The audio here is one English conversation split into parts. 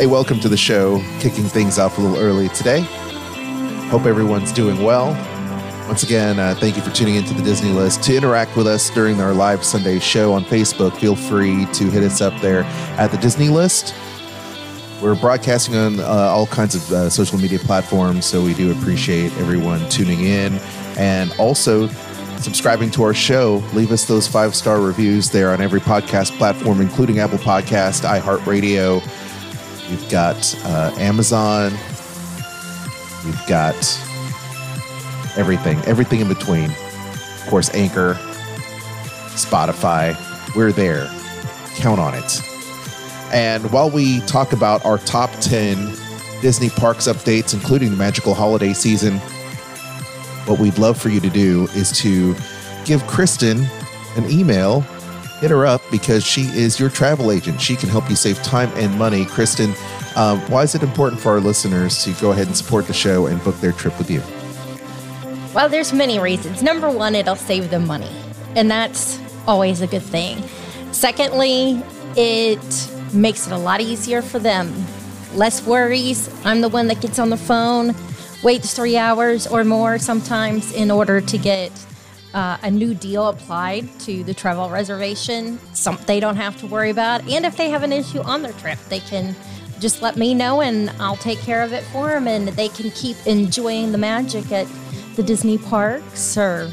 Hey, welcome to the show. Kicking things off a little early today. Hope everyone's doing well. Once again, uh, thank you for tuning into the Disney List. To interact with us during our live Sunday show on Facebook, feel free to hit us up there at the Disney List. We're broadcasting on uh, all kinds of uh, social media platforms, so we do appreciate everyone tuning in and also subscribing to our show. Leave us those five star reviews there on every podcast platform, including Apple Podcast, iHeartRadio. We've got uh, Amazon. We've got everything, everything in between. Of course, Anchor, Spotify. We're there. Count on it. And while we talk about our top 10 Disney parks updates, including the magical holiday season, what we'd love for you to do is to give Kristen an email. Hit her up because she is your travel agent. She can help you save time and money. Kristen, um, why is it important for our listeners to go ahead and support the show and book their trip with you? Well, there's many reasons. Number one, it'll save them money, and that's always a good thing. Secondly, it makes it a lot easier for them. Less worries. I'm the one that gets on the phone, waits three hours or more sometimes in order to get uh, a new deal applied to the travel reservation. Some they don't have to worry about. And if they have an issue on their trip, they can just let me know and I'll take care of it for them and they can keep enjoying the magic at the Disney parks or,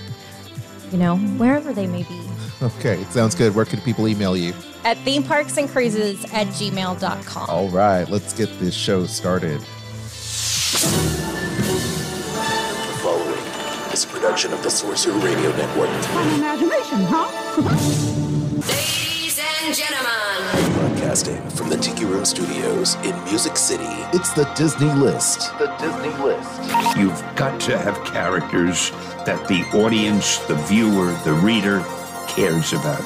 you know, wherever they may be. Okay, it sounds good. Where can people email you? At themeparksandcruises at gmail.com. All right, let's get this show started. The following is a production of the Sorcerer Radio Network. An imagination, huh? Ladies and gentlemen, Broadcasting from the Tiki Room Studios in Music City. It's the Disney List. The Disney List. You've got to have characters that the audience, the viewer, the reader cares about.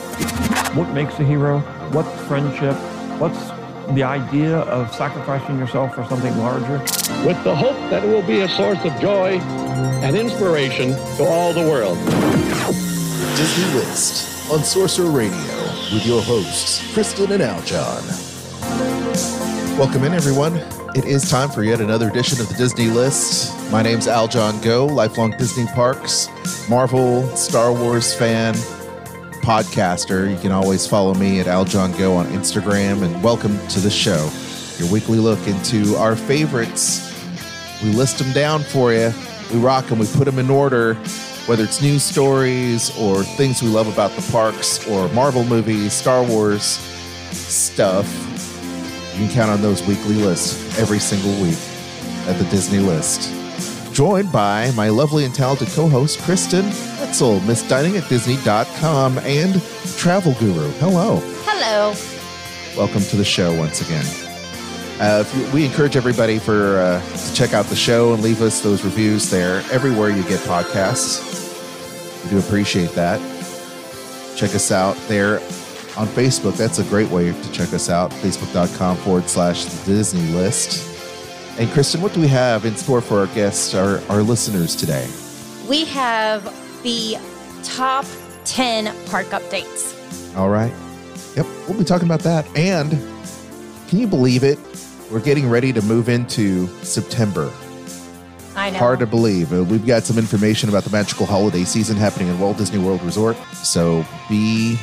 What makes a hero? What's friendship? What's the idea of sacrificing yourself for something larger? with the hope that it will be a source of joy and inspiration to all the world. Disney List on Sorcerer Radio with your hosts, Kristen and Aljon. Welcome in, everyone. It is time for yet another edition of the Disney List. My name's Aljon Go, lifelong Disney Parks, Marvel, Star Wars fan, podcaster. You can always follow me at Aljon Go on Instagram. And welcome to the show, your weekly look into our favorites. We list them down for you. We rock them. We put them in order, whether it's news stories or things we love about the parks or Marvel movies, Star Wars stuff. You can count on those weekly lists every single week at the Disney List. Joined by my lovely and talented co-host Kristen Hoetzel, Miss Dining at Disney.com and Travel Guru. Hello. Hello. Welcome to the show once again. Uh, if you, we encourage everybody for uh, to check out the show and leave us those reviews there everywhere you get podcasts. We do appreciate that. Check us out there on Facebook. That's a great way to check us out. Facebook.com forward slash the Disney list. And Kristen, what do we have in store for our guests, our, our listeners today? We have the top 10 park updates. All right. Yep, we'll be talking about that. And can you believe it? We're getting ready to move into September. I know. Hard to believe. Uh, We've got some information about the magical holiday season happening in Walt Disney World Resort. So be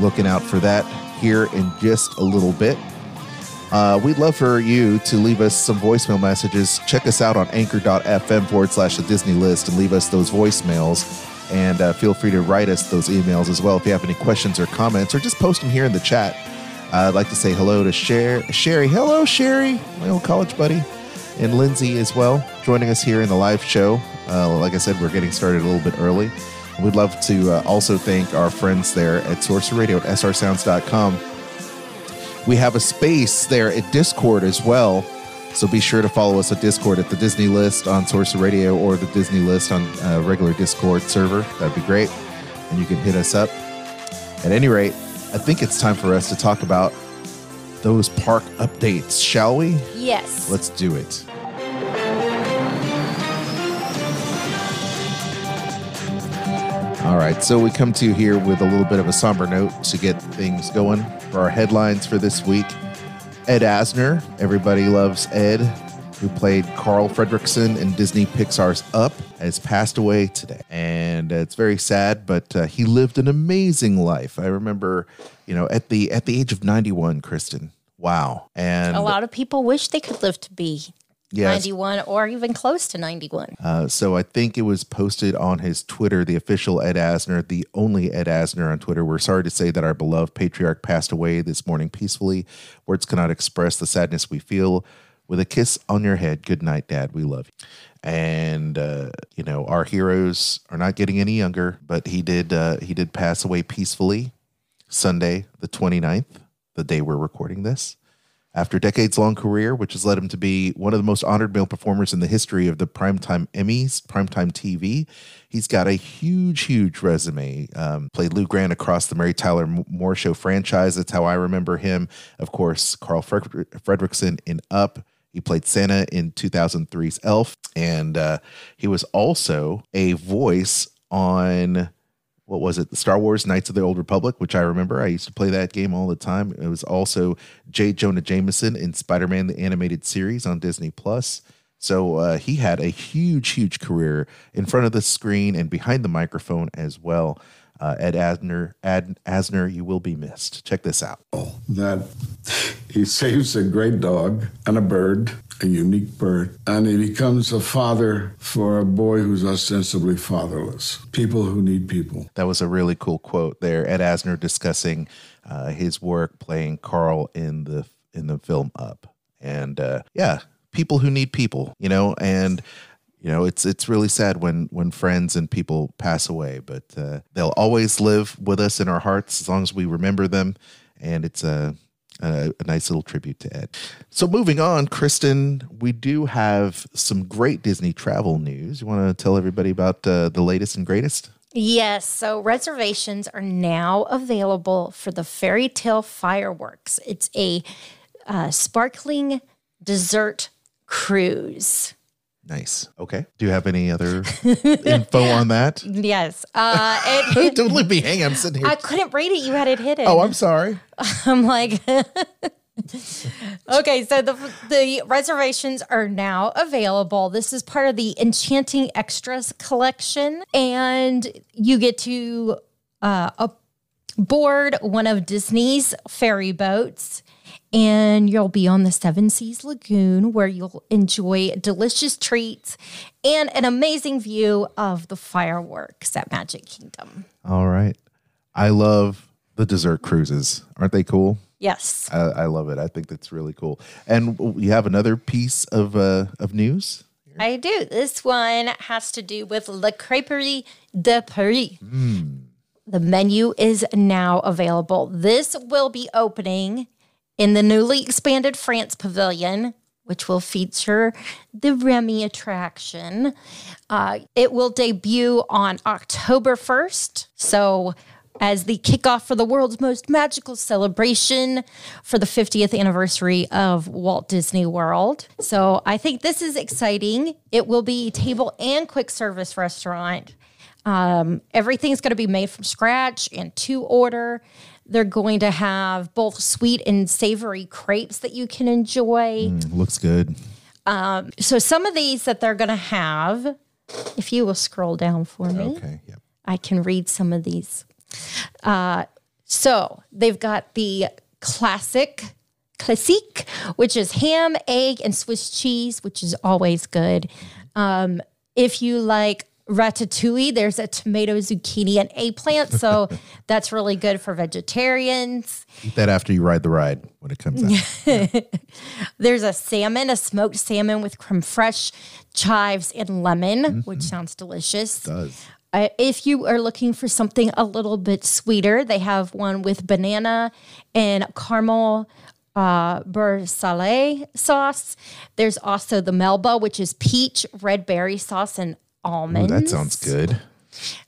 looking out for that here in just a little bit. Uh, we'd love for you to leave us some voicemail messages. Check us out on anchor.fm forward slash the Disney list and leave us those voicemails. And uh, feel free to write us those emails as well if you have any questions or comments, or just post them here in the chat. Uh, I'd like to say hello to Sher- Sherry. Hello, Sherry, my old college buddy, and Lindsay as well, joining us here in the live show. Uh, like I said, we're getting started a little bit early. We'd love to uh, also thank our friends there at Sorcerer Radio at srsounds.com. We have a space there at Discord as well. So be sure to follow us at Discord at the Disney List on Sorcerer Radio or the Disney List on a regular Discord server. That'd be great. And you can hit us up. At any rate, I think it's time for us to talk about those park updates, shall we? Yes. Let's do it. All right, so we come to you here with a little bit of a somber note to get things going for our headlines for this week. Ed Asner, everybody loves Ed, who played Carl Fredrickson in Disney Pixar's Up, has passed away today. And uh, it's very sad, but uh, he lived an amazing life. I remember, you know, at the at the age of 91, Kristen. Wow. And a lot of people wish they could live to be Yes. 91 or even close to 91. Uh, so I think it was posted on his Twitter, the official Ed Asner, the only Ed Asner on Twitter. We're sorry to say that our beloved patriarch passed away this morning peacefully. Words cannot express the sadness we feel. With a kiss on your head, good night, Dad. We love you. And uh, you know our heroes are not getting any younger, but he did uh, he did pass away peacefully Sunday, the 29th, the day we're recording this. After decades long career, which has led him to be one of the most honored male performers in the history of the primetime Emmys, primetime TV, he's got a huge, huge resume. Um, played Lou Grant across the Mary Tyler Moore Show franchise. That's how I remember him. Of course, Carl Fred- Fredrickson in Up. He played Santa in 2003's Elf. And uh, he was also a voice on what was it? Star Wars Knights of the Old Republic, which I remember. I used to play that game all the time. It was also J. Jonah Jameson in Spider Man, the animated series on Disney Plus. So uh, he had a huge, huge career in front of the screen and behind the microphone as well. Uh, Ed Asner, Ad, Asner, you will be missed. Check this out. that he saves a great dog and a bird, a unique bird, and he becomes a father for a boy who's ostensibly fatherless. People who need people. That was a really cool quote there. Ed Asner discussing uh, his work playing Carl in the in the film Up, and uh, yeah, people who need people, you know, and you know it's it's really sad when when friends and people pass away, but uh, they'll always live with us in our hearts as long as we remember them, and it's a a, a nice little tribute to Ed. So moving on, Kristen, we do have some great Disney travel news. You want to tell everybody about uh, the latest and greatest? Yes, so reservations are now available for the Fairy Tale Fireworks. It's a uh, sparkling dessert cruise. Nice. Okay. Do you have any other info on that? Yes. Uh, it, Don't leave me hanging. I'm sitting here. I couldn't read it. You had it hidden. oh, I'm sorry. I'm like, okay, so the the reservations are now available. This is part of the Enchanting Extras collection, and you get to uh, board one of Disney's ferry boats. And you'll be on the Seven Seas Lagoon where you'll enjoy delicious treats and an amazing view of the fireworks at Magic Kingdom. All right. I love the dessert cruises. Aren't they cool? Yes. I, I love it. I think that's really cool. And you have another piece of uh, of news. I do. This one has to do with Le Crêperie de Paris. The menu is now available. This will be opening in the newly expanded France Pavilion, which will feature the Remy attraction. Uh, it will debut on October 1st. So, as the kickoff for the world's most magical celebration for the 50th anniversary of Walt Disney World. So, I think this is exciting. It will be table and quick service restaurant. Um, everything's going to be made from scratch and to order. They're going to have both sweet and savory crepes that you can enjoy. Mm, looks good. Um, so some of these that they're going to have, if you will scroll down for me, Okay. Yep. I can read some of these. Uh, so they've got the classic classique, which is ham, egg, and Swiss cheese, which is always good. Um, if you like ratatouille, there's a tomato, zucchini, and eggplant. So that's really good for vegetarians. Eat that after you ride the ride when it comes out. There's a salmon, a smoked salmon with creme fraiche, chives, and lemon, which sounds delicious. does. Uh, if you are looking for something a little bit sweeter, they have one with banana and caramel uh, beurre salé sauce. There's also the Melba, which is peach, red berry sauce, and Ooh, that sounds good.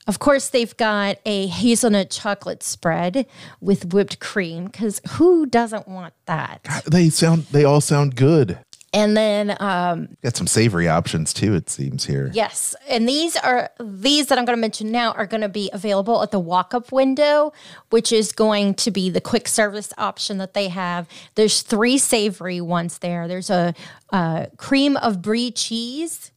Of course, they've got a hazelnut chocolate spread with whipped cream because who doesn't want that? They sound. They all sound good. And then um, Got some savory options too. It seems here. Yes, and these are these that I'm going to mention now are going to be available at the walk-up window, which is going to be the quick service option that they have. There's three savory ones there. There's a, uh cream of brie cheese,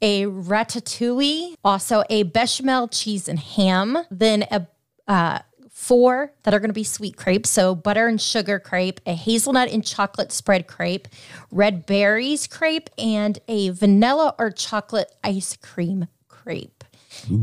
a ratatouille, also a bechamel cheese and ham, then a uh, four that are going to be sweet crepes. So butter and sugar crepe, a hazelnut and chocolate spread crepe, red berries crepe, and a vanilla or chocolate ice cream crepe.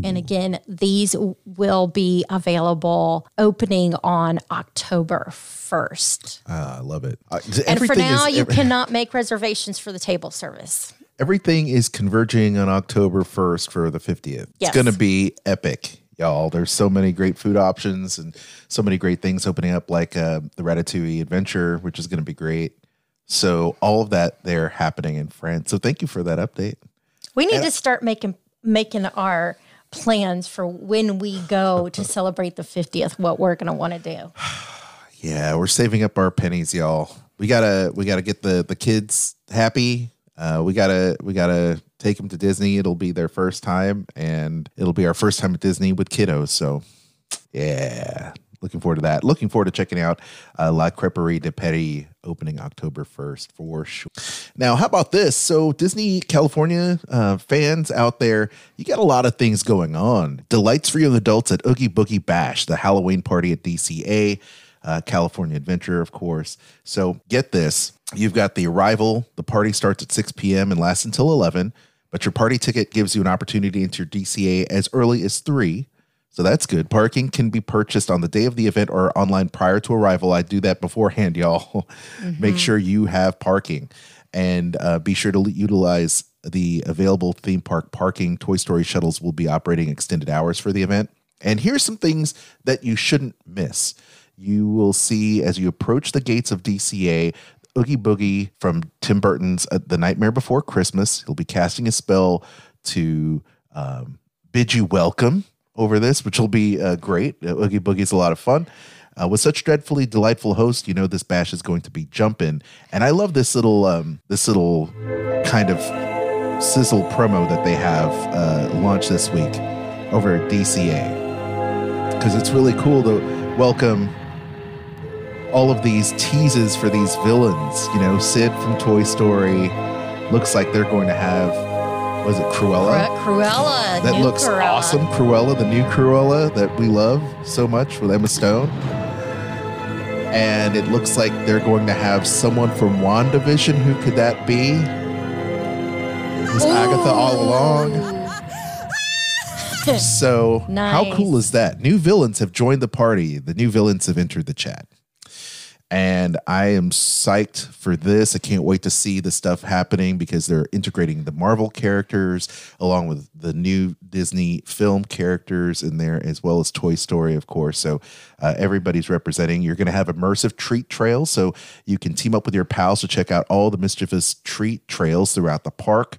And again, these will be available opening on October 1st. Ah, I love it. Uh, And for now, is- you every- cannot make reservations for the table service. Everything is converging on October 1st for the 50th. Yes. It's going to be epic, y'all. There's so many great food options and so many great things opening up, like uh, the Ratatouille Adventure, which is going to be great. So, all of that there happening in France. So, thank you for that update. We need to start making making our plans for when we go to celebrate the 50th, what we're going to want to do. Yeah, we're saving up our pennies, y'all. We gotta we gotta get the the kids happy. Uh, we gotta we gotta take them to Disney. It'll be their first time, and it'll be our first time at Disney with kiddos. So, yeah, looking forward to that. Looking forward to checking out uh, La Creperie de Paris opening October first for sure. Now, how about this? So, Disney California uh, fans out there, you got a lot of things going on. Delights for young adults at Oogie Boogie Bash, the Halloween party at DCA uh, California Adventure, of course. So get this you've got the arrival. The party starts at 6 p.m. and lasts until 11, but your party ticket gives you an opportunity into your DCA as early as 3. So that's good. Parking can be purchased on the day of the event or online prior to arrival. I do that beforehand, y'all. Make sure you have parking and uh, be sure to l- utilize the available theme park parking. Toy Story shuttles will be operating extended hours for the event. And here's some things that you shouldn't miss. You will see as you approach the gates of DCA, Oogie Boogie from Tim Burton's uh, The Nightmare Before Christmas. He'll be casting a spell to um, bid you welcome over this, which will be uh, great. Uh, Oogie Boogie is a lot of fun. Uh, with such dreadfully delightful host, you know this bash is going to be jumping. And I love this little, um, this little kind of sizzle promo that they have uh, launched this week over at DCA because it's really cool to welcome all of these teases for these villains. You know, Sid from Toy Story looks like they're going to have, was it Cruella? Cru- Cruella. that looks Cruella. awesome. Cruella, the new Cruella that we love so much with Emma Stone. And it looks like they're going to have someone from WandaVision. Who could that be? It was Agatha all along. So, how cool is that? New villains have joined the party. The new villains have entered the chat. And I am psyched for this. I can't wait to see the stuff happening because they're integrating the Marvel characters along with the new Disney film characters in there, as well as Toy Story, of course. So uh, everybody's representing. You're going to have immersive treat trails. So you can team up with your pals to check out all the mischievous treat trails throughout the park,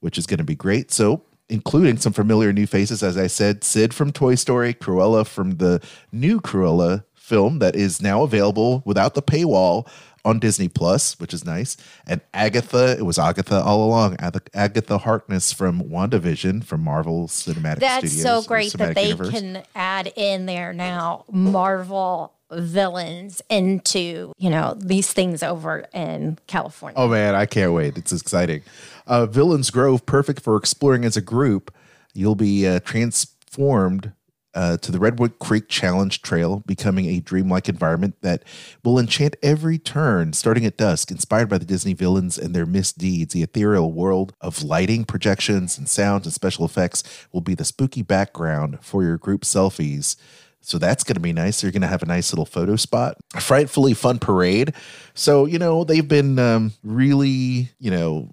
which is going to be great. So including some familiar new faces, as I said, Sid from Toy Story, Cruella from the new Cruella film that is now available without the paywall on Disney Plus, which is nice. And Agatha, it was Agatha all along. Agatha Harkness from WandaVision from Marvel Cinematic That's Studios. so great that they Universe. can add in there now Marvel villains into, you know, these things over in California. Oh man, I can't wait. It's exciting. Uh, Villains Grove, perfect for exploring as a group. You'll be uh, transformed uh, to the Redwood Creek Challenge Trail, becoming a dreamlike environment that will enchant every turn, starting at dusk. Inspired by the Disney villains and their misdeeds, the ethereal world of lighting, projections, and sounds and special effects will be the spooky background for your group selfies. So that's going to be nice. You're going to have a nice little photo spot. A frightfully fun parade. So, you know, they've been um, really, you know,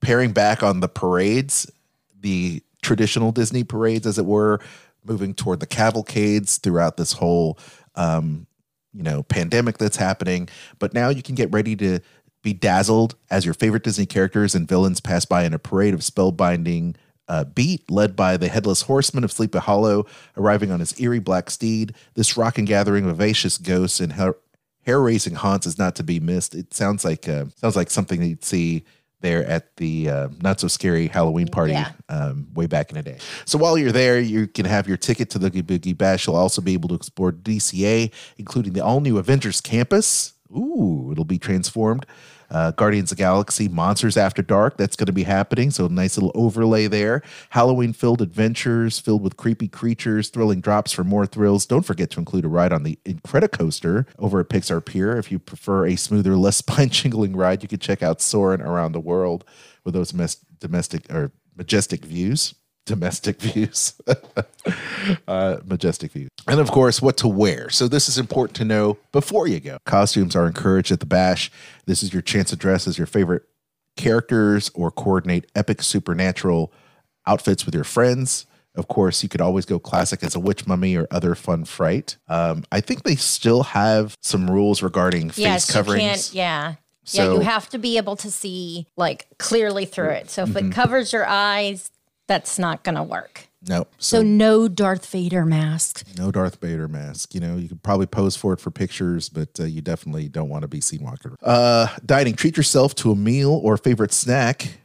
paring back on the parades, the traditional Disney parades, as it were, moving toward the cavalcades throughout this whole, um, you know, pandemic that's happening. But now you can get ready to be dazzled as your favorite Disney characters and villains pass by in a parade of spellbinding uh, beat led by the headless horseman of Sleepy Hollow, arriving on his eerie black steed. This rocking gathering of vivacious ghosts and hair raising haunts is not to be missed. It sounds like uh, sounds like something that you'd see there at the uh, not so scary Halloween party Yeah. um, way back in the day. So while you're there, you can have your ticket to the Oogie Boogie Bash. You'll also be able to explore DCA, including the all new Avengers campus. Ooh, it'll be transformed. Uh, Guardians of Galaxy, Monsters After Dark. That's going to be happening. So nice little overlay there. Halloween filled adventures filled with creepy creatures, thrilling drops for more thrills. Don't forget to include a ride on the Incredicoaster over at Pixar Pier. If you prefer a smoother, less spine jingling ride, you can check out Soarin' Around the World with those mes- domestic or majestic views. Domestic views, uh, majestic views. And of course, what to wear. So, this is important to know before you go. Costumes are encouraged at the bash. This is your chance to dress as your favorite characters or coordinate epic supernatural outfits with your friends. Of course, you could always go classic as a witch mummy or other fun fright. Um, I think they still have some rules regarding face yes, you coverings. can't, yeah. yeah, you have to be able to see like clearly through it. So if Mhm. it covers your eyes, that's not going to work. No, So, no Darth Vader mask. No Darth Vader mask. You know, you could probably pose for it for pictures, but uh, you definitely don't want to be seen walking. around. Uh, dining. Treat yourself to a meal or favorite snack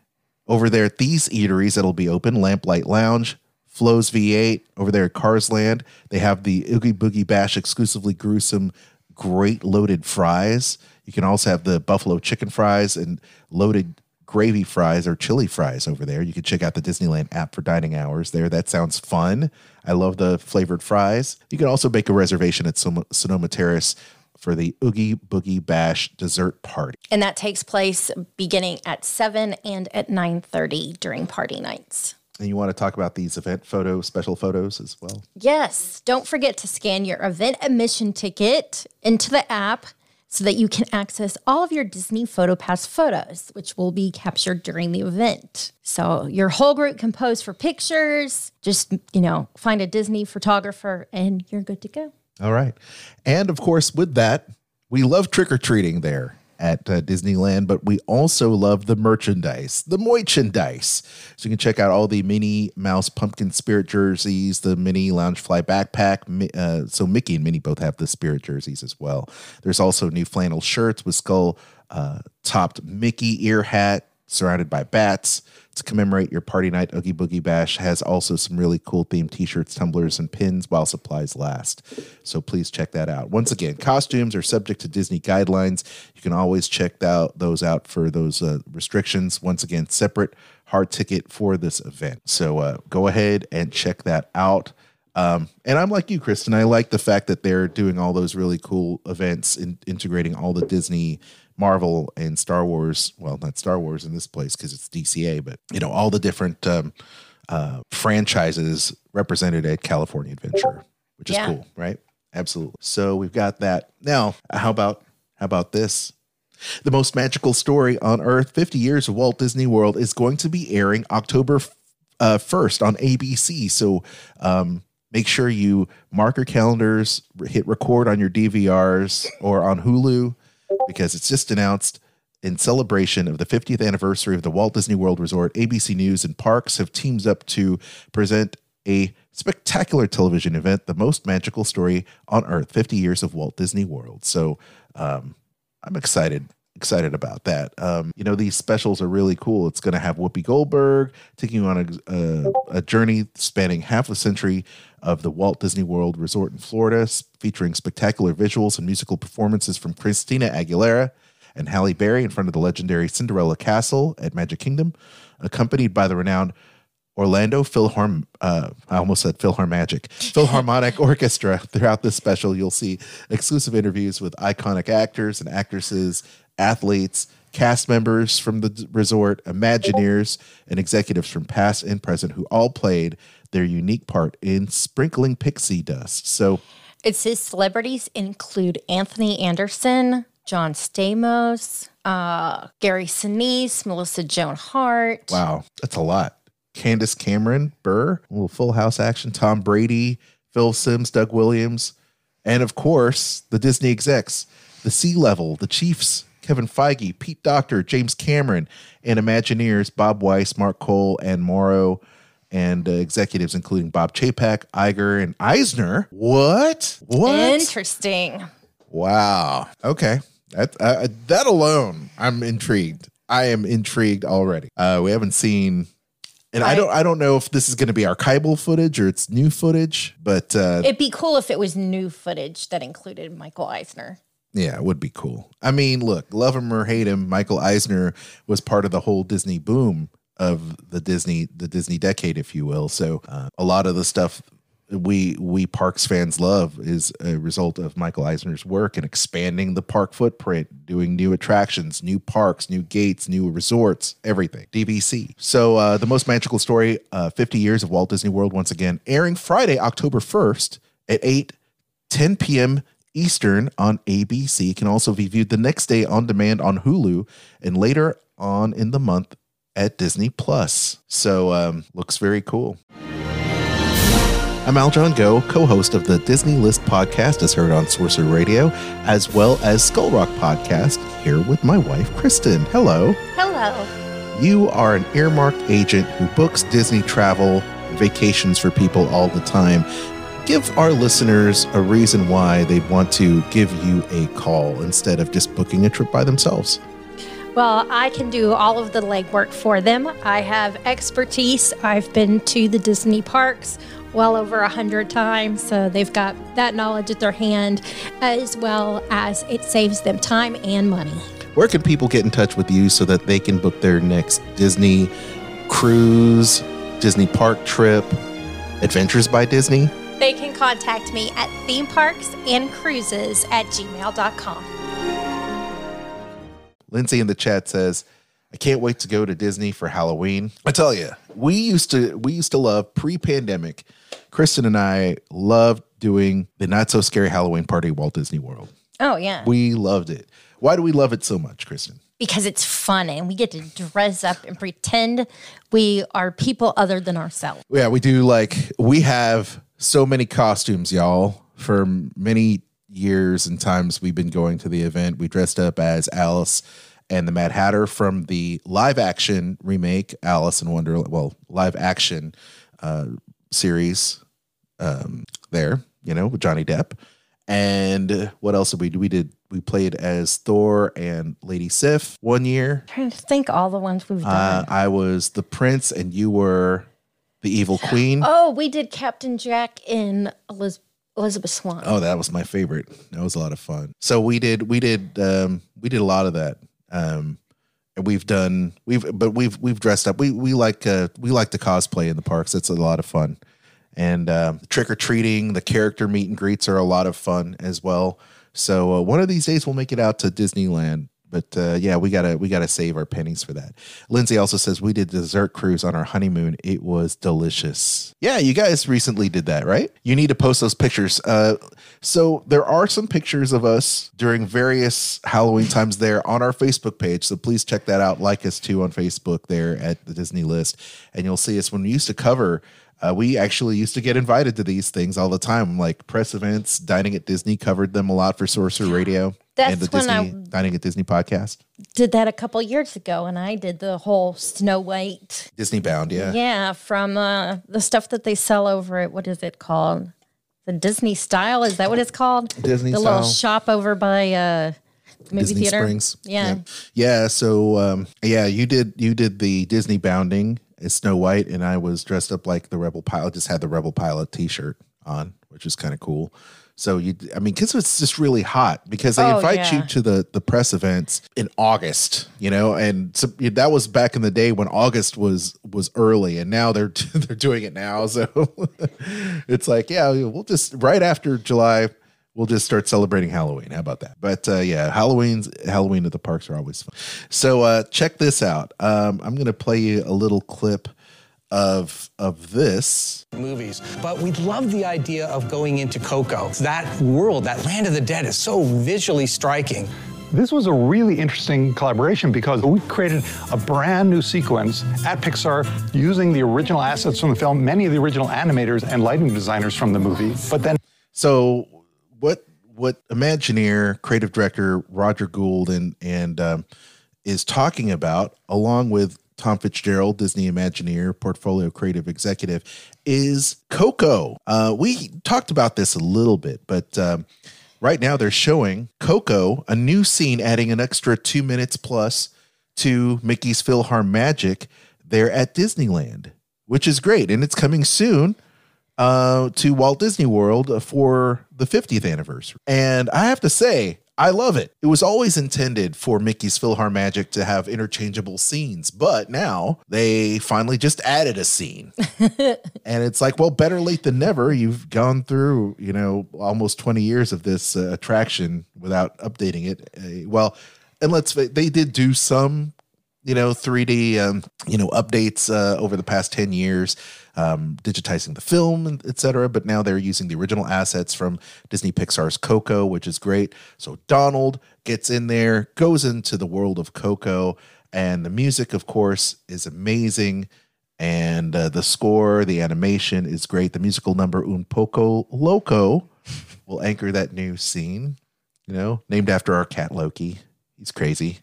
over there at these eateries that'll be open. Lamplight Lounge, Flo's V8 over there at Cars Land. They have the Oogie Boogie Bash exclusively gruesome, great loaded fries. You can also have the buffalo chicken fries and loaded gravy fries or chili fries over there. You can check out the Disneyland app for dining hours there. That sounds fun. I love the flavored fries. You can also make a reservation at Sonoma, Sonoma Terrace for the Oogie Boogie Bash dessert party. And that takes place beginning at 7 and at 9:30 during party nights. And you want to talk about these event photos, special photos as well. Yes, don't forget to scan your event admission ticket into the app so that you can access all of your Disney PhotoPass photos, which will be captured during the event. So your whole group can pose for pictures. Just, you know, find a Disney photographer and you're good to go. All right. And of course, with that, we love trick or treating there at uh, Disneyland, but we also love the merchandise, the merchandise. So you can check out all the Minnie Mouse Pumpkin Spirit jerseys, the Minnie Loungefly backpack. Uh, so Mickey and Minnie both have the Spirit jerseys as well. There's also new flannel shirts with skull uh, topped Mickey ear hat surrounded by bats to commemorate your party night. Oogie Boogie Bash has also some really cool themed t-shirts, tumblers, and pins while supplies last. So please check that out. Once again, costumes are subject to Disney guidelines. You can always check out those out for those uh, restrictions. Once again, separate hard ticket for this event. So uh, go ahead and check that out. Um, and I'm like you, Kristen. I like the fact that they're doing all those really cool events and integrating all the Disney, Marvel, and Star Wars. Well, not Star Wars in this place because it's DCA, but you know all the different um, uh, franchises represented at California Adventure, which is Yeah. cool, right? Absolutely. So we've got that. Now, how about How about this? The most magical story on earth, 50 years of Walt Disney World, is going to be airing October uh, 1st on ABC. So um, make sure you mark your calendars, hit record on your DVRs or on Hulu because it's just announced in celebration of the 50th anniversary of the Walt Disney World Resort. ABC News and Parks have teamed up to present a spectacular television event, the most magical story on earth 50 years of Walt Disney World. So, um, I'm excited excited about that. Um, you know, these specials are really cool. It's going to have Whoopi Goldberg taking you on a, a, a, journey spanning half a century of the Walt Disney World Resort in Florida, featuring spectacular visuals and musical performances from Christina Aguilera and Halle Berry in front of the legendary Cinderella Castle at Magic Kingdom, accompanied by the renowned Orlando Philharm, uh, I almost said Philharmagic, Philharmonic Orchestra. Throughout this special, you'll see exclusive interviews with iconic actors and actresses, athletes, cast members from the resort, Imagineers, and executives from past and present who all played their unique part in sprinkling pixie dust. So it says celebrities include Anthony Anderson, John Stamos, uh, Gary Sinise, Melissa Joan Hart. Wow, that's a lot. Candace Cameron, Burr, a little full house action, Tom Brady, Phil Simms, Doug Williams, and of course, the Disney execs, the C-level, the Chiefs, Kevin Feige, Pete Docter, James Cameron, and Imagineers Bob Weis, Mark Cole, and Morrow, and uh, executives including Bob Chapek, Iger, and Eisner. What? What? Interesting. Wow. Okay. That uh, that alone, I'm intrigued. I am intrigued already. Uh, we haven't seen and I, I, don't I don't know if this is going to be archival footage or it's new footage, but uh, it'd be cool if it was new footage that included Michael Eisner. Yeah, it would be cool. I mean, look, love him or hate him, Michael Eisner was part of the whole Disney boom of the Disney the Disney decade, if you will. So uh, a lot of the stuff we we parks fans love is a result of Michael Eisner's work in expanding the park footprint, doing new attractions, new parks, new gates, new resorts, everything. DVC. So uh, the most magical story, uh, 50 years of Walt Disney World once again, airing Friday, October 1st at 8 10 p.m. Eastern on ABC. Can also be viewed the next day on demand on Hulu and later on in the month at Disney Plus. So um, looks very cool. I'm Aljon Go, co host of the Disney List podcast, as heard on Sorcerer Radio, as well as Skull Rock podcast, here with my wife, Kristen. Hello. Hello. You are an earmarked agent who books Disney travel vacations for people all the time. Give our listeners a reason why they'd want to give you a call instead of just booking a trip by themselves. Well, I can do all of the legwork for them. I have expertise. I've been to the Disney parks well over a hundred times. So they've got that knowledge at their hand, as well as it saves them time and money. Where can people get in touch with you so that they can book their next Disney cruise, Disney park trip, Adventures by Disney? They can contact me at theme parks and cruises at gmail.com. Lindsay in the chat says, I can't wait to go to Disney for Halloween. I tell you, we used to we used to love pre-pandemic. Kristen and I loved doing the not so scary Halloween party at Walt Disney World. Oh yeah. We loved it. Why do we love it so much, Kristen? Because it's fun and we get to dress up and pretend we are people other than ourselves. Yeah, we do like we have so many costumes, y'all, for many years and times we've been going to the event. We dressed up as Alice and the Mad Hatter from the live action remake Alice in Wonderland, well, live action uh, series um, there, you know, with Johnny Depp. And what else did we do? We did we played as Thor and Lady Sif one year. I'm trying to think all the ones we've uh, done. Uh, I was the prince and you were the evil queen. Oh, we did Captain Jack in Elizabeth. Elizabeth Swann. Oh, that was my favorite. That was a lot of fun. So we did we did um we did a lot of that. Um, and we've done we've but we've we've dressed up. We we like uh, we like to cosplay in the parks. It's a lot of fun. And uh, trick or treating, the character meet and greets are a lot of fun as well. So uh, one of these days we'll make it out to Disneyland but uh, yeah, we gotta we gotta save our pennies for that. Lindsay also says we did dessert cruise on our honeymoon. It was delicious. Yeah, you guys recently did that, right? You need to post those pictures. Uh, so there are some pictures of us during various Halloween times there on our Facebook page. So please check that out. Like us too on Facebook there at the Disney List, and you'll see us when we used to cover. Uh, we actually used to get invited to these things all the time, like press events. Dining at Disney covered them a lot for Sorcerer Radio That's and the when I- Dining at Disney podcast. Did that a couple years ago, and I did the whole Snow White. Disney Bound, yeah. Yeah, from uh, the stuff that they sell over at what is it called? The Disney Style is that what it's called? Disney the little shop over by uh, movie Disney theater. Springs. Yeah. Yeah. So um, yeah, you did you did the Disney bounding as Snow White, and I was dressed up like the Rebel Pilot. Just had the Rebel Pilot T-shirt on, which is kind of cool. So you, I mean, because it's just really hot. Because they Oh, invite you to the the press events in August, you know, and so that was back in the day when August was was early, and now they're they're doing it now. So it's like, yeah, we'll just right after July, we'll just start celebrating Halloween. How about that? But uh, yeah, Halloween's Halloween at the parks are always fun. So uh, check this out. Um, I'm gonna play you a little clip of of this. movies. But we love the idea of going into Coco. That world, that land of the dead is so visually striking. This was a really interesting collaboration because we created a brand new sequence at Pixar using the original assets from the film, many of the original animators and lighting designers from the movie. But then So what what Imagineer creative director Roger Gould and and um, is talking about, along with Tom Fitzgerald, Disney Imagineer portfolio creative executive, is Coco. Uh, we talked about this a little bit, but um, right now they're showing Coco a new scene, adding an extra two minutes plus to Mickey's PhilharMagic there at Disneyland, which is great, and it's coming soon uh, to Walt Disney World for the 50th anniversary. And I have to say, I love it. It was always intended for Mickey's PhilharMagic to have interchangeable scenes, but now they finally just added a scene. and it's like, well, better late than never. You've gone through, you know, almost 20 years of this uh, attraction without updating it. Uh, well, and let's they did do some you know 3d um, you know updates uh, over the past 10 years um, digitizing the film etc but now they're using the original assets from disney pixar's coco which is great. So donald gets in there goes into the world of coco and the music of course is amazing and uh, the score the animation is great. The musical number un poco loco will anchor that new scene you know named after our cat loki. He's crazy.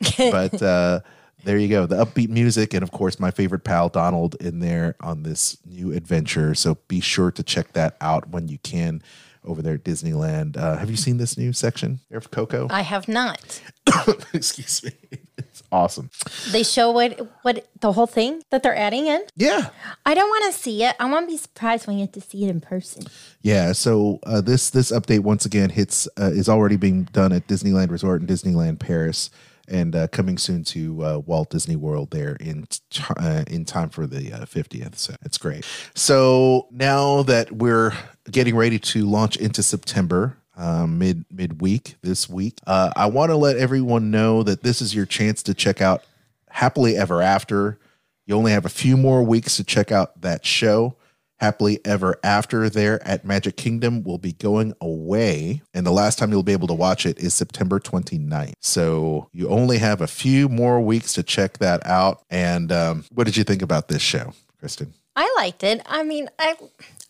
But uh, there you go. The upbeat music, and of course, my favorite pal Donald in there on this new adventure. So be sure to check that out when you can over there at Disneyland. Uh, have you seen this new section there of Coco? I have not. Excuse me. It's awesome. They show what what the whole thing that they're adding in. Yeah. I don't want to see it. I want to be surprised when you get to see it in person. Yeah. So uh, this this update once again hits uh, is already being done at Disneyland Resort and Disneyland Paris. And uh, coming soon to uh, Walt Disney World there in t- uh, in time for the uh, 50th. So it's great. So now that we're getting ready to launch into September, um, mid midweek this week, uh, I want to let everyone know that this is your chance to check out Happily Ever After. You only have a few more weeks to check out that show. Happily Ever After there at Magic Kingdom will be going away. And the last time you'll be able to watch it is September 29th. So you only have a few more weeks to check that out. And um, what did you think about this show, Kristen? I liked it. I mean, I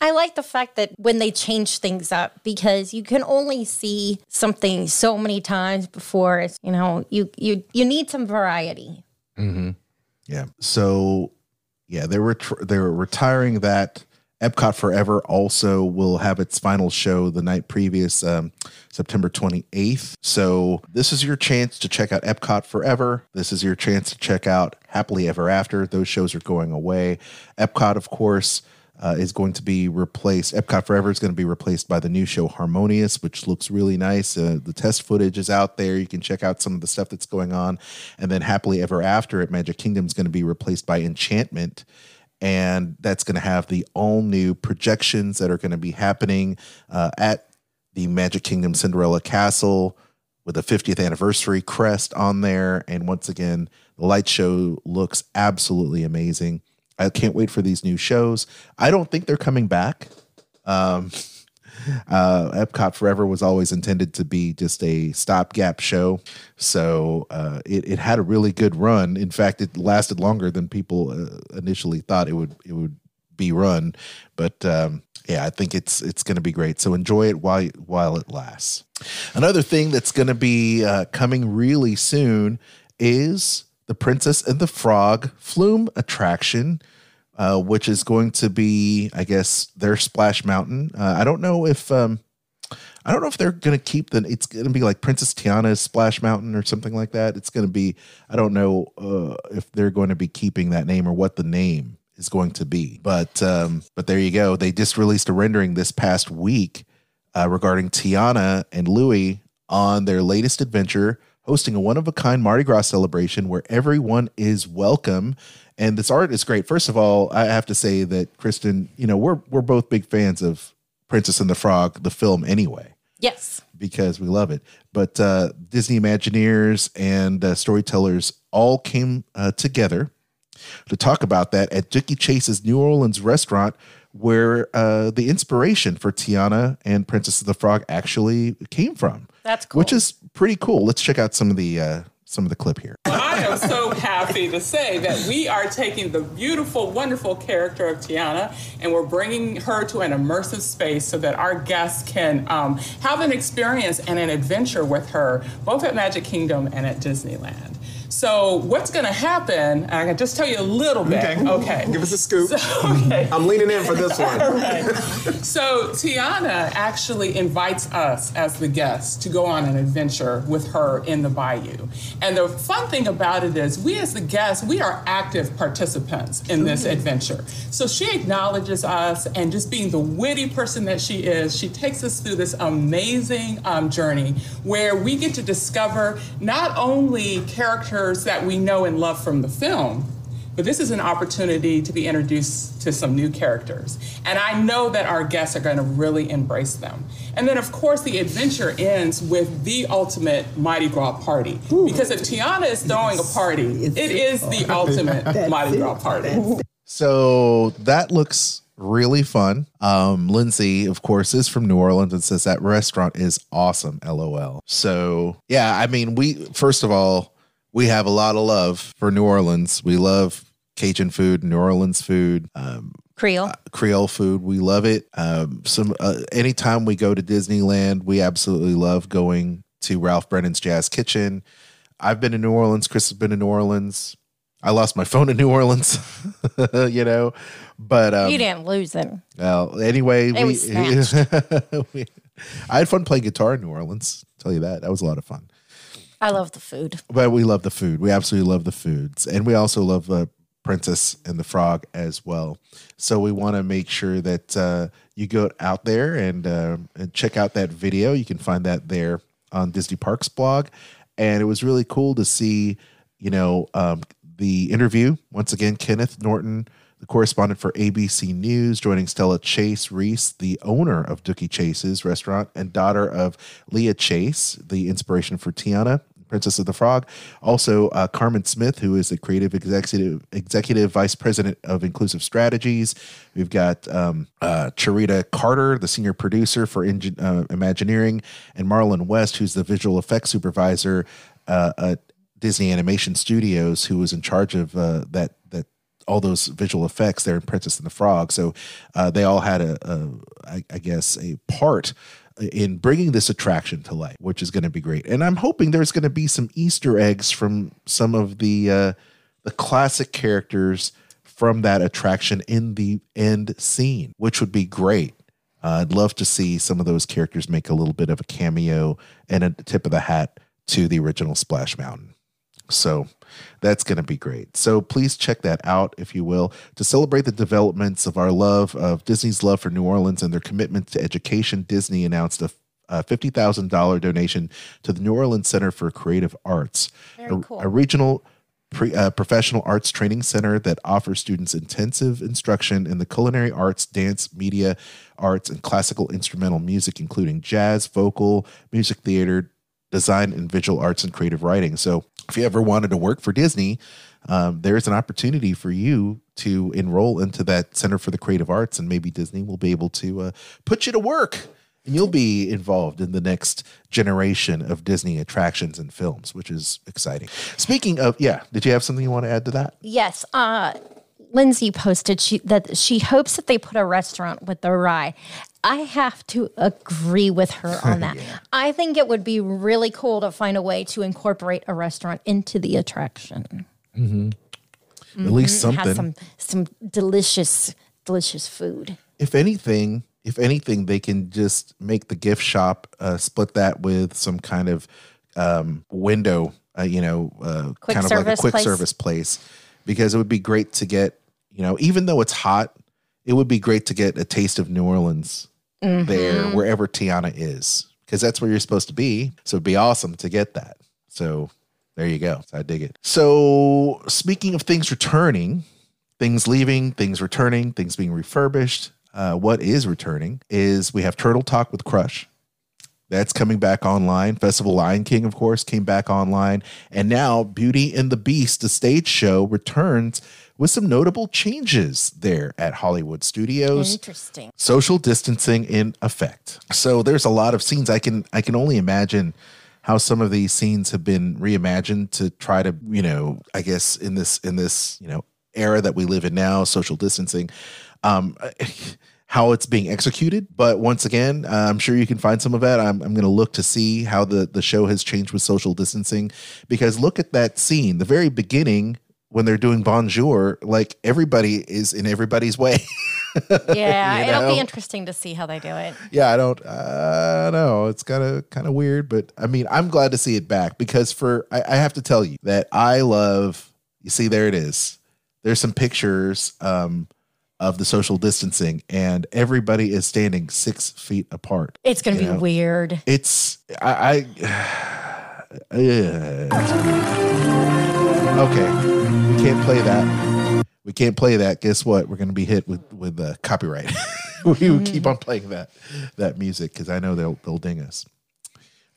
I like the fact that when they change things up because you can only see something so many times before it's, you know, you you you need some variety. Mm-hmm. Yeah. So, yeah, they were tr- they were retiring that. Epcot Forever also will have its final show the night previous, um, September 28th. So this is your chance to check out Epcot Forever. This is your chance to check out Happily Ever After. Those shows are going away. Epcot, of course. Uh, is going to be replaced. Epcot Forever is going to be replaced by the new show Harmonious, which looks really nice. Uh, the test footage is out there. You can check out some of the stuff that's going on. And then Happily Ever After at Magic Kingdom is going to be replaced by Enchantment. And that's going to have the all new projections that are going to be happening uh, at the Magic Kingdom Cinderella Castle with a 50th anniversary crest on there. And once again, the light show looks absolutely amazing. I can't wait for these new shows. I don't think they're coming back. Um, uh, Epcot Forever was always intended to be just a stopgap show, so uh, it, it had a really good run. In fact, it lasted longer than people uh, initially thought it would it would be run. But um, yeah, I think it's it's going to be great. So enjoy it while while it lasts. Another thing that's going to be uh, coming really soon is the Princess and the Frog Flume attraction. Uh, which is going to be, I guess, their Splash Mountain. Uh, I don't know if um, I don't know if they're going to keep the. It's going to be like Princess Tiana's Splash Mountain or something like that. It's going to be. I don't know uh, if they're going to be keeping that name or what the name is going to be. But um, but there you go. They just released a rendering this past week uh, regarding Tiana and Louis on their latest adventure, hosting a one of a kind Mardi Gras celebration where everyone is welcome and this art is great. First of all, I have to say that Kristen, you know, we're we're both big fans of Princess and the Frog, the film, anyway. Yes. Because we love it. But uh, Disney Imagineers and uh, storytellers all came uh, together to talk about that at Dooky Chase's New Orleans restaurant, where uh, the inspiration for Tiana and Princess of the Frog actually came from. That's cool. Which is pretty cool. Let's check out some of the uh, some of the clip here. I am so happy to say that we are taking the beautiful, wonderful character of Tiana and we're bringing her to an immersive space so that our guests can um, have an experience and an adventure with her, both at Magic Kingdom and at Disneyland. So what's going to happen? I can just tell you a little bit. Okay. okay. Give us a scoop. So, okay. I'm leaning in for this one. right. So Tiana actually invites us as the guests to go on an adventure with her in the bayou. And the fun thing about it is we as the guests, we are active participants in this adventure. So she acknowledges us and just being the witty person that she is, she takes us through this amazing um, journey where we get to discover not only characters that we know and love from the film, but this is an opportunity to be introduced to some new characters. And I know that our guests are going to really embrace them. And then, of course, the adventure ends with the ultimate Mardi Gras party. Because if Tiana is throwing a party, it is the ultimate Mardi Gras party. So that looks really fun. Um, Lindsay, of course, is from New Orleans and says that restaurant is awesome. LOL. So yeah, I mean, we first of all, we have a lot of love for New Orleans. We love Cajun food, New Orleans food. Um, Creole. Creole food. We love it. Um, some uh, anytime we go to Disneyland, we absolutely love going to Ralph Brennan's Jazz Kitchen. I've been to New Orleans. Chris has been to New Orleans. I lost my phone in New Orleans, you know, but um, you didn't lose it. well, anyway, It we, we- I had fun playing guitar in New Orleans. tell you that that was a lot of fun. I love the food. But we love the food. We absolutely love the foods, and we also love uh, Princess and the Frog as well. So we want to make sure that uh, you go out there and, uh, and check out that video. You can find that there on Disney Parks blog, and it was really cool to see, you know, um, the interview once again. Kenneth Moton. The correspondent for ABC News, joining Stella Chase Reese, the owner of Dooky Chase's restaurant and daughter of Leah Chase, the inspiration for Tiana, Princess of the Frog. Also, uh, Carmen Smith, who is the creative executive executive vice president of inclusive strategies. We've got um, uh, Charita Carter, the senior producer for Ingen- uh, Imagineering, and Marlon West, who's the visual effects supervisor uh, at Disney Animation Studios, who was in charge of uh, that that all those visual effects there in Princess and the Frog. So uh, they all had a, a I, I guess, a part in bringing this attraction to life, which is going to be great. And I'm hoping there's going to be some Easter eggs from some of the uh, the classic characters from that attraction in the end scene, which would be great. Uh, I'd love to see some of those characters make a little bit of a cameo and a tip of the hat to the original Splash Mountain. So that's going to be great. So please check that out, if you will, to celebrate the developments of our love of Disney's love for New Orleans and their commitment to education. Disney announced a, a fifty thousand dollar donation to the New Orleans Center for Creative Arts, Very a, cool. a regional. Pre, uh, professional arts training center that offers students intensive instruction in the culinary arts, dance, media arts, and classical instrumental music, including jazz, vocal, music theater, design and visual arts and creative writing. So if you ever wanted to work for Disney, um, there's an opportunity for you to enroll into that Center for the Creative Arts, and maybe Disney will be able to uh, put you to work. And you'll be involved in the next generation of Disney attractions and films, which is exciting. Speaking of, yeah, did you have something you want to add to that? Yes. Uh, Lindsay posted she, that she hopes that they put a restaurant with the rye. I have to agree with her on that. yeah. I think it would be really cool to find a way to incorporate a restaurant into the attraction. Mm-hmm. At least Mhm. Have some some delicious delicious food. if anything, if anything, they can just make the gift shop uh, split that with some kind of um, window, uh, you know, uh, kind of like a quick place. service place, because it would be great to get, you know, even though it's hot, it would be great to get a taste of New Orleans there, Mhm. wherever Tiana is, because that's where you're supposed to be. So it'd be awesome to get that. So there you go. I dig it. So speaking of things returning, things leaving, things returning, things being refurbished. Uh, what is returning is we have Turtle Talk with Crush. That's coming back online. Festival Lion King, of course, came back online. And now Beauty and the Beast, the stage show, returns with some notable changes there at Hollywood Studios Interesting. social distancing in effect. So there's a lot of scenes I can I can only imagine how some of these scenes have been reimagined to try to, you know, I guess in this in this, you know, era that we live in now, social distancing. Um how it's being executed, but once again, uh, I'm sure you can find some of that. I'm, I'm going to look to see how the the show has changed with social distancing, because look at that scene, the very beginning when they're doing bonjour, like everybody is in everybody's way. Yeah, You it'll be interesting to see how they do it. yeah, I don't uh know. It's kind of kind of weird, but I mean, I'm glad to see it back because for I, I have to tell you that I love you see there it is. There's some pictures um of the social distancing and everybody is standing six feet apart. It's going to be know? weird. It's I, I yeah. Okay. We can't play that. We can't play that. Guess what? We're going to be hit with with uh, copyright. we would keep on playing that that music because I know they'll they'll ding us.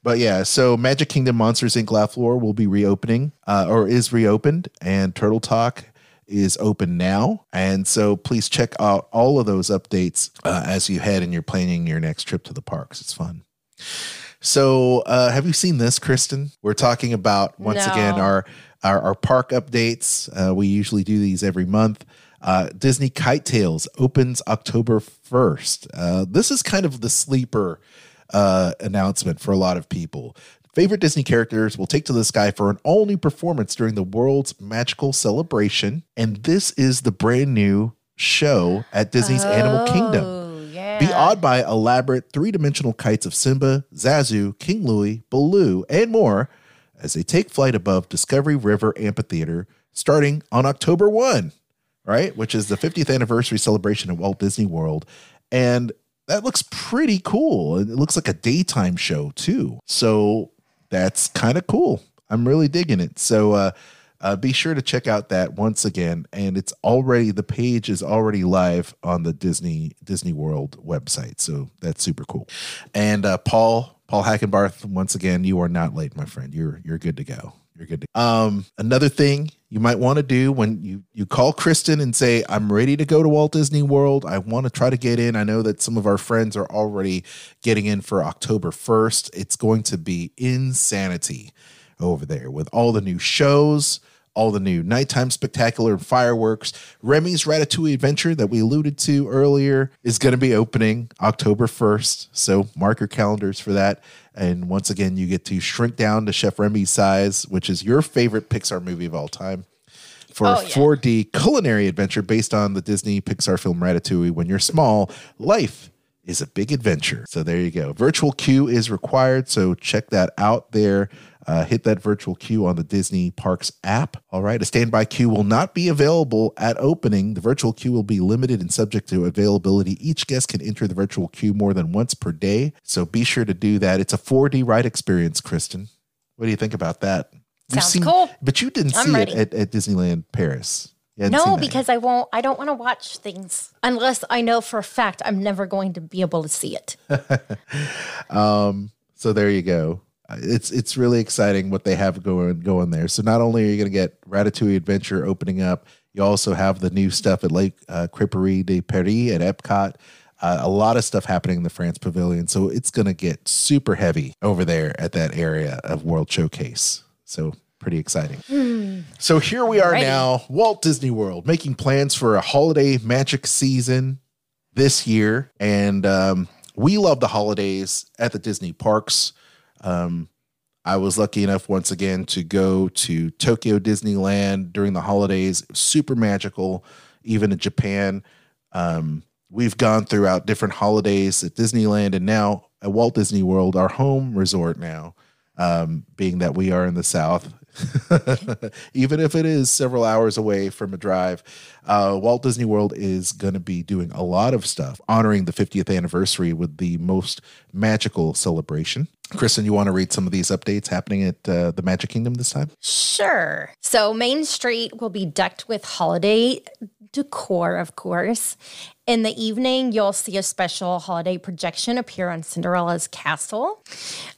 But yeah, so Magic Kingdom Monsters Inc. Laugh Floor will be reopening uh, or is reopened, and Turtle Talk is open now. And so please check out all of those updates uh, as you head and you're planning your next trip to the parks. It's fun. So, uh, have you seen this, Kristen? We're talking about once No. again our, our our park updates. Uh, we usually do these every month. Uh, Disney Kite Tales opens October first. Uh, this is kind of the sleeper uh, announcement for a lot of people. Favorite Disney characters will take to the sky for an all new performance during the world's magical celebration, and this is the brand new show at Disney's Animal oh, Kingdom. Oh, yeah. Be awed by elaborate three dimensional kites of Simba, Zazu, King Louie, Baloo, and more as they take flight above Discovery River Amphitheater starting on October 1, right? Which is the 50th anniversary celebration at Walt Disney World. And that looks pretty cool. It looks like a daytime show too. So that's kind of cool. I'm really digging it. So uh, uh, be sure to check out that once again. And it's already the page is already live on the Disney Disney World website. So that's super cool. And uh, Paul Paul Hackenbarth, once again, you are not late, my friend. You're you're good to go. You're good to Go. um another thing you might want to do when you you call Kristen and say, I'm ready to go to Walt Disney World. I want to try to get in. I know that some of our friends are already getting in for October 1st. It's going to be insanity over there with all the new shows, all the new nighttime spectacular and fireworks. Remy's Ratatouille Adventure that we alluded to earlier is going to be opening October 1st. So mark your calendars for that. And once again, you get to shrink down to Chef Remy's size, which is your favorite Pixar movie of all time. For Oh, a 4D culinary adventure based on the Disney Pixar film Ratatouille. When you're small, life is a big adventure. So there you go. Virtual queue is required. So check that out there. Uh, hit that virtual queue on the Disney Parks app. All right. A standby queue will not be available at opening. The virtual queue will be limited and subject to availability. Each guest can enter the virtual queue more than once per day. So be sure to do that. It's a 4D ride experience, Kristen. What do you think about that? Sounds cool. But you didn't I'm see ready. it at, at Disneyland Paris. No, seen that yet. because I won't. I don't want to watch things unless I know for a fact I'm never going to be able to see it. um, so there you go. It's it's really exciting what they have going going there. So not only are you going to get Ratatouille Adventure opening up, you also have the new stuff at Lake uh, Creperie de Paris at Epcot. Uh, a lot of stuff happening in the France Pavilion, so it's going to get super heavy over there at that area of World Showcase. So pretty exciting. Hmm. So here we are Alrighty. now, Walt Disney World, making plans for a holiday magic season this year. And um, we love the holidays at the Disney parks. Um, I was lucky enough once again to go to Tokyo Disneyland during the holidays. Super magical, even in Japan. Um, we've gone throughout different holidays at Disneyland and now at Walt Disney World, our home resort now, um, being that we are in the South. Even if it is several hours away from a drive, uh, Walt Disney World is going to be doing a lot of stuff honoring the 50th anniversary with the most magical celebration. Kristen, you want to read some of these updates happening at uh, the Magic Kingdom this time? Sure. So Main Street will be decked with holiday decor, of course. In the evening, you'll see a special holiday projection appear on Cinderella's castle.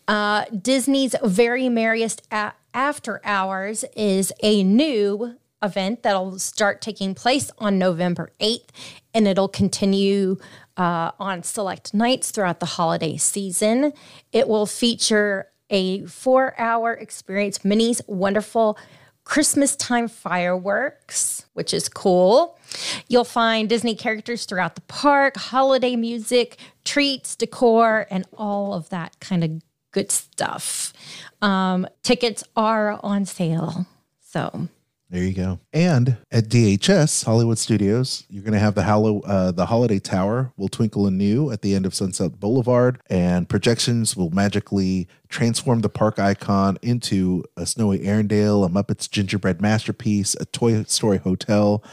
Uh, Disney's Very Merriest a- After Hours is a new event that'll start taking place on November 8th, and it'll continue uh, on select nights throughout the holiday season. It will feature a four hour experience, Minnie's wonderful Christmas time fireworks, which is cool. You'll find Disney characters throughout the park, holiday music, treats, decor, and all of that kind of good stuff. Um, tickets are on sale. So There you go. And at DHS Hollywood Studios, you're going to have the Hallow, uh, the Holiday Tower will twinkle anew at the end of Sunset Boulevard, and projections will magically transform the park icon into a Snowy Arendelle, a Muppets gingerbread masterpiece, a Toy Story hotel,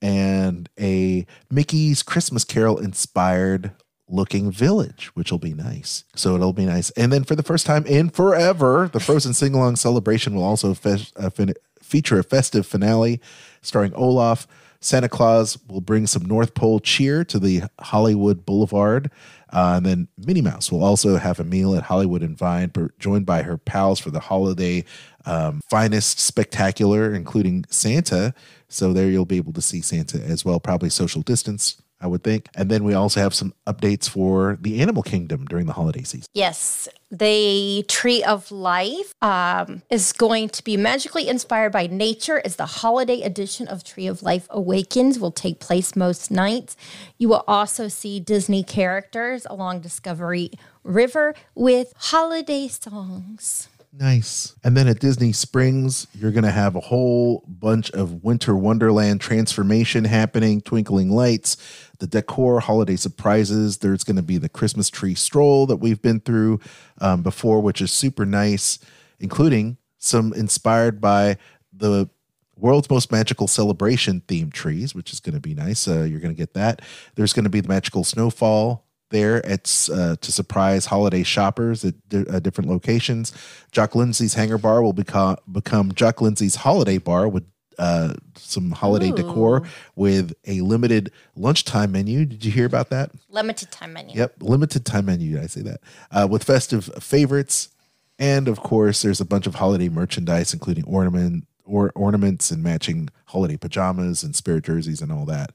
and a Mickey's Christmas Carol inspired looking village, which will be nice. So it'll be nice. And then for the first time in forever, the Frozen Sing Along celebration will also fe- uh, fin- feature a festive finale starring Olaf. Santa Claus will bring some North Pole cheer to the Hollywood Boulevard. Uh, and then Minnie Mouse will also have a meal at Hollywood and Vine, joined by her pals for the holiday um, finest spectacular, including Santa. So there you'll be able to see Santa as well, probably social distance, I would think. And then we also have some updates for the Animal Kingdom during the holiday season. Yes, the Tree of Life um, is going to be magically inspired by nature as the holiday edition of Tree of Life Awakens will take place most nights. You will also see Disney characters along Discovery River with holiday songs. Nice. And then at Disney Springs, you're going to have a whole bunch of Winter Wonderland transformation happening, twinkling lights, the decor, holiday surprises. There's going to be the Christmas tree stroll that we've been through um, before, which is super nice, including some inspired by the world's most magical celebration themed trees, which is going to be nice. Uh, you're going to get that. There's going to be the magical snowfall there at uh, to surprise holiday shoppers at di- uh, different locations. Jock Lindsay's Hangar Bar will become become Jock Lindsay's Holiday Bar with uh, some holiday decor with a limited lunchtime menu. Did you hear about that? Limited time menu. Yep, limited time menu. Did I say that? Uh, with festive favorites, and of course, there's a bunch of holiday merchandise, including ornament or ornaments and matching holiday pajamas and spirit jerseys and all that.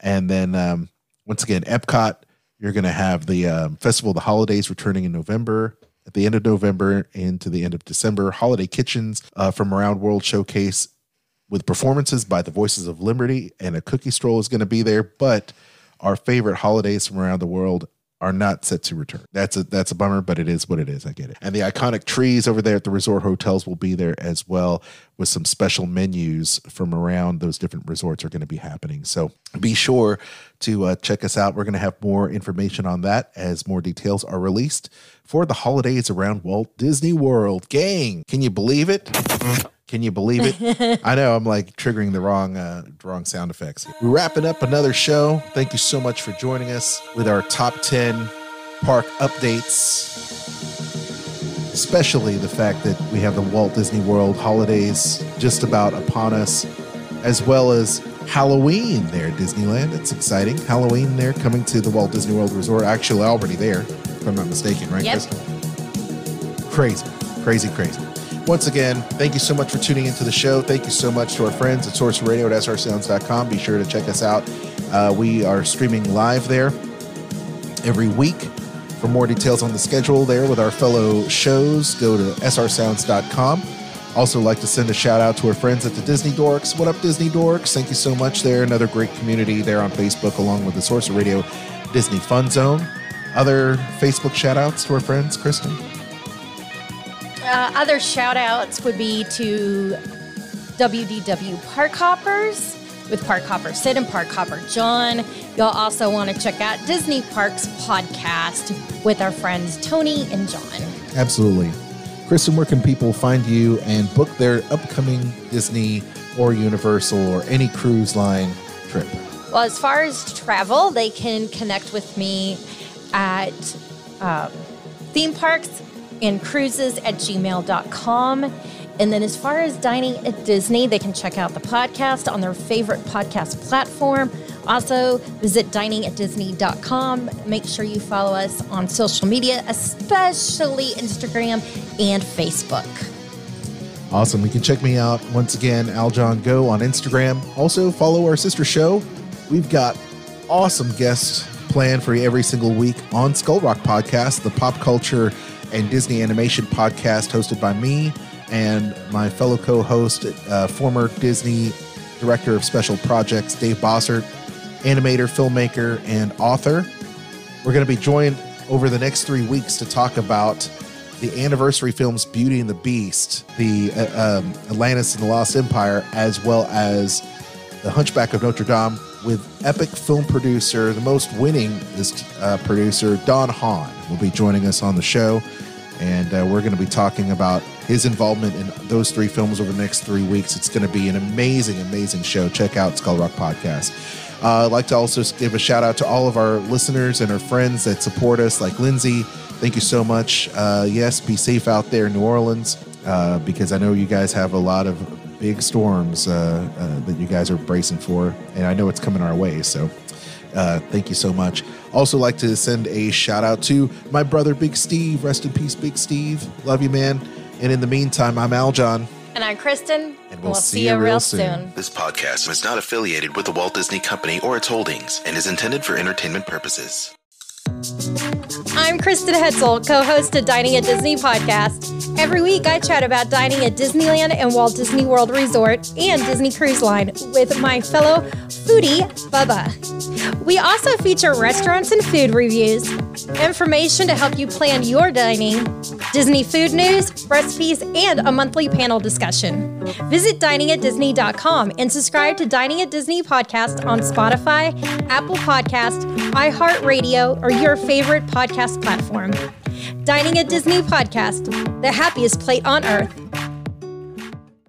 And then um, once again, Epcot, you're going to have the um, Festival of the Holidays returning in November. At the end of November into the end of December, holiday kitchens uh, from around the World Showcase with performances by the Voices of Liberty and a cookie stroll is going to be there. But our favorite holidays from around the world are not set to return. That's a that's a bummer, but it is what it is. I get it. And the iconic trees over there at the resort hotels will be there as well, with some special menus from around those different resorts are going to be happening. So be sure to uh, check us out. We're going to have more information on that as more details are released for the holidays around Walt Disney World. Gang, can you believe it? Can you believe it? I know I'm like triggering the wrong uh, wrong sound effects. We're wrapping up another show. Thank you so much for joining us with our top 10 park updates. Especially the fact that we have the Walt Disney World holidays just about upon us, as well as Halloween there at Disneyland. It's exciting. Halloween there coming to the Walt Disney World Resort. Actually, already there, if I'm not mistaken, right, Yep. Kristen? Crazy. Crazy, crazy. Once again, thank you so much for tuning into the show. Thank you so much to our friends at Source Radio at srsounds.com. Be sure to check us out. Uh, we are streaming live there every week. For more details on the schedule there with our fellow shows, go to srsounds.com. Also, like to send a shout out to our friends at the Disney Dorks. What up, Disney Dorks? Thank you so much there. Another great community there on Facebook, along with the Source of Radio Disney Fun Zone. Other Facebook shout outs to our friends, Kristen? Uh, other shout outs would be to WDW Park Hoppers with Park Hopper Sid and Park Hopper John. You'll also want to check out Disney Parks podcast with our friends Tony and John. Absolutely. Kristen, where can people find you and book their upcoming Disney or Universal or any cruise line trip? Well, as far as travel, they can connect with me at um, theme parks and cruises at gmail.com. And then, as far as dining at Disney, they can check out the podcast on their favorite podcast platform. Also, visit diningatdisney.com. Make sure you follow us on social media, especially Instagram and Facebook. Awesome. You can check me out once again, Aljon Go on Instagram. Also, follow our sister show. We've got awesome guests planned for every single week on Skull Rock Podcast, the pop culture and Disney animation podcast hosted by me and my fellow co host, uh, former Disney director of special projects, Dave Bossert, animator, filmmaker, and author. We're going to be joined over the next three weeks to talk about the anniversary films Beauty and the Beast, the uh, um, Atlantis and the Lost Empire, as well as The Hunchback of Notre Dame with epic film producer, the most winningest uh, producer, Don Hahn, will be joining us on the show. And uh, we're going to be talking about his involvement in those three films over the next three weeks. It's going to be an amazing, amazing show. Check out Skull Rock Podcast. Uh, I'd like to also give a shout out to all of our listeners and our friends that support us, like Lindsay. Thank you so much. Uh, yes, be safe out there in New Orleans uh, because I know you guys have a lot of big storms uh, uh, that you guys are bracing for, and I know it's coming our way. So uh, thank you so much. Also, like to send a shout out to my brother, Big Steve. Rest in peace, Big Steve. Love you, man. And in the meantime, I'm Aljon. And I'm Kristen. And we'll, see, you real soon. This podcast is not affiliated with the Walt Disney Company or its holdings and is intended for entertainment purposes. I'm Kristen Hoetzel, co host of Dining at Disney podcast. Every week, I chat about dining at Disneyland and Walt Disney World Resort and Disney Cruise Line with my fellow foodie, Bubba. We also feature restaurants and food reviews, information to help you plan your dining, Disney food news, recipes, and a monthly panel discussion. Visit diningatdisney.com and subscribe to Dining at Disney podcast on Spotify, Apple Podcast, iHeartRadio, or your favorite podcast platform. Dining at Disney podcast, the happiest plate on earth.